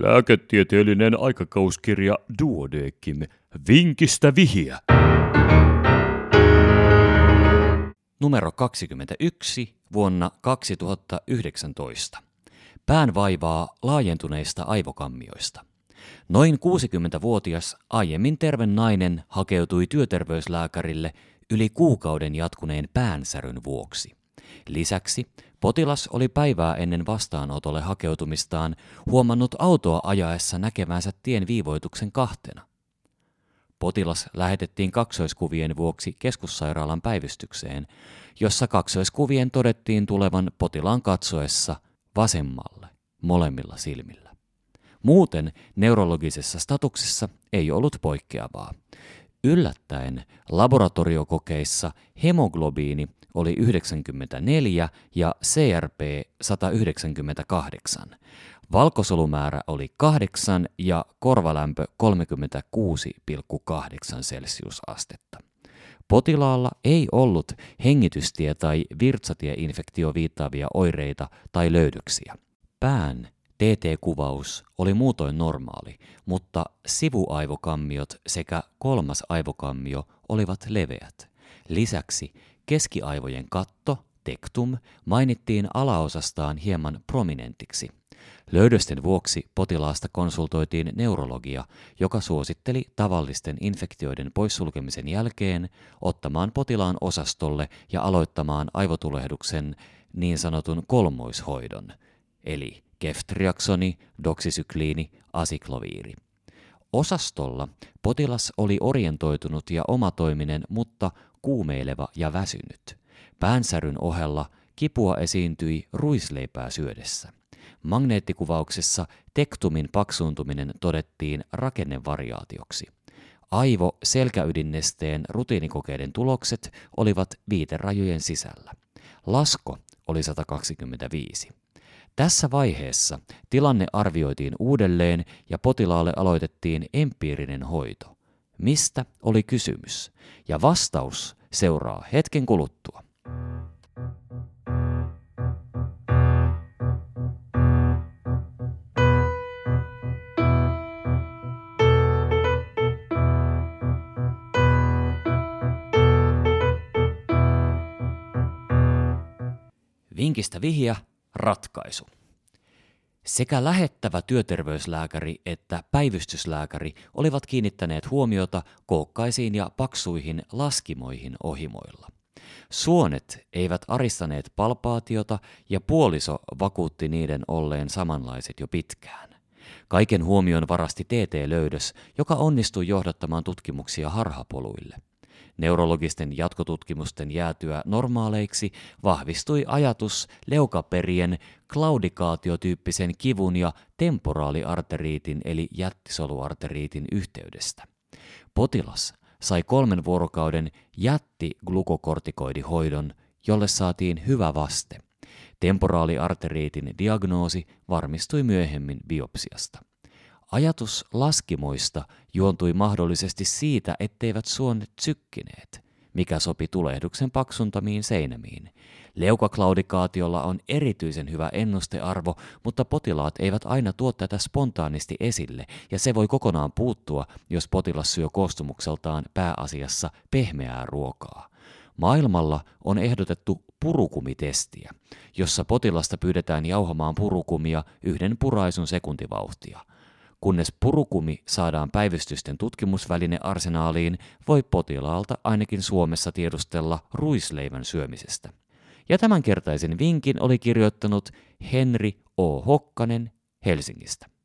Lääketieteellinen aikakauskirja Duodekim. Vinkistä vihiä. Numero 21 vuonna 2019. Pään vaivaa laajentuneista aivokammioista. Noin 60-vuotias aiemmin terve nainen hakeutui työterveyslääkärille yli kuukauden jatkuneen päänsäryn vuoksi. Lisäksi potilas oli päivää ennen vastaanotolle hakeutumistaan huomannut autoa ajaessa näkevänsä tien viivoituksen kahtena. Potilas lähetettiin kaksoiskuvien vuoksi keskussairaalan päivystykseen, jossa kaksoiskuvien todettiin tulevan potilaan katsoessa vasemmalle molemmilla silmillä. Muuten neurologisessa statuksessa ei ollut poikkeavaa. Yllättäen laboratoriokokeissa hemoglobiini oli 94 ja CRP 198. Valkosolumäärä oli 8 ja korvalämpö 36,8 celsiusastetta. Potilaalla ei ollut hengitystie- tai virtsatieinfektio viittaavia oireita tai löydöksiä. Pään TT-kuvaus oli muutoin normaali, mutta sivuaivokammiot sekä kolmas aivokammio olivat leveät. Lisäksi keskiaivojen katto, tektum, mainittiin alaosastaan hieman prominentiksi. Löydösten vuoksi potilaasta konsultoitiin neurologia, joka suositteli tavallisten infektioiden poissulkemisen jälkeen ottamaan potilaan osastolle ja aloittamaan aivotulehduksen niin sanotun kolmoishoidon, eli keftriaksoni, doksisykliini, asikloviiri. Osastolla potilas oli orientoitunut ja omatoiminen, mutta kuumeileva ja väsynyt. Päänsäryn ohella kipua esiintyi ruisleipää syödessä. Magneettikuvauksessa tektumin paksuuntuminen todettiin rakennevariaatioksi. Aivo selkäydinnesteen rutiinikokeiden tulokset olivat viiterajojen sisällä. Lasko oli 125. Tässä vaiheessa tilanne arvioitiin uudelleen ja potilaalle aloitettiin empiirinen hoito. Mistä oli kysymys? Ja vastaus seuraa hetken kuluttua. Vinkistä vihja, ratkaisu. Sekä lähettävä työterveyslääkäri että päivystyslääkäri olivat kiinnittäneet huomiota kookkaisiin ja paksuihin laskimoihin ohimoilla. Suonet eivät aristaneet palpaatiota ja puoliso vakuutti niiden olleen samanlaiset jo pitkään. Kaiken huomion varasti TT-löydös, joka onnistui johdattamaan tutkimuksia harhapoluille. Neurologisten jatkotutkimusten jäätyä normaaleiksi vahvistui ajatus leukaperien klaudikaatiotyyppisen kivun ja temporaaliarteriitin eli jättisoluarteriitin yhteydestä. Potilas sai kolmen vuorokauden jättiglukokortikoidihoidon, jolle saatiin hyvä vaste. Temporaaliarteriitin diagnoosi varmistui myöhemmin biopsiasta. Ajatus laskimoista juontui mahdollisesti siitä, etteivät suonet sykkineet, mikä sopi tulehduksen paksuntamiin seinämiin. Leukaklaudikaatiolla on erityisen hyvä ennustearvo, mutta potilaat eivät aina tuo tätä spontaanisti esille, ja se voi kokonaan puuttua, jos potilas syö koostumukseltaan pääasiassa pehmeää ruokaa. Maailmalla on ehdotettu purukumitestiä, jossa potilasta pyydetään jauhamaan purukumia yhden puraisun sekuntivauhtia – Kunnes purukumi saadaan päivystysten tutkimusväline arsenaaliin, voi potilaalta ainakin Suomessa tiedustella ruisleivän syömisestä. Ja tämänkertaisen vinkin oli kirjoittanut Henri O. Hokkanen Helsingistä.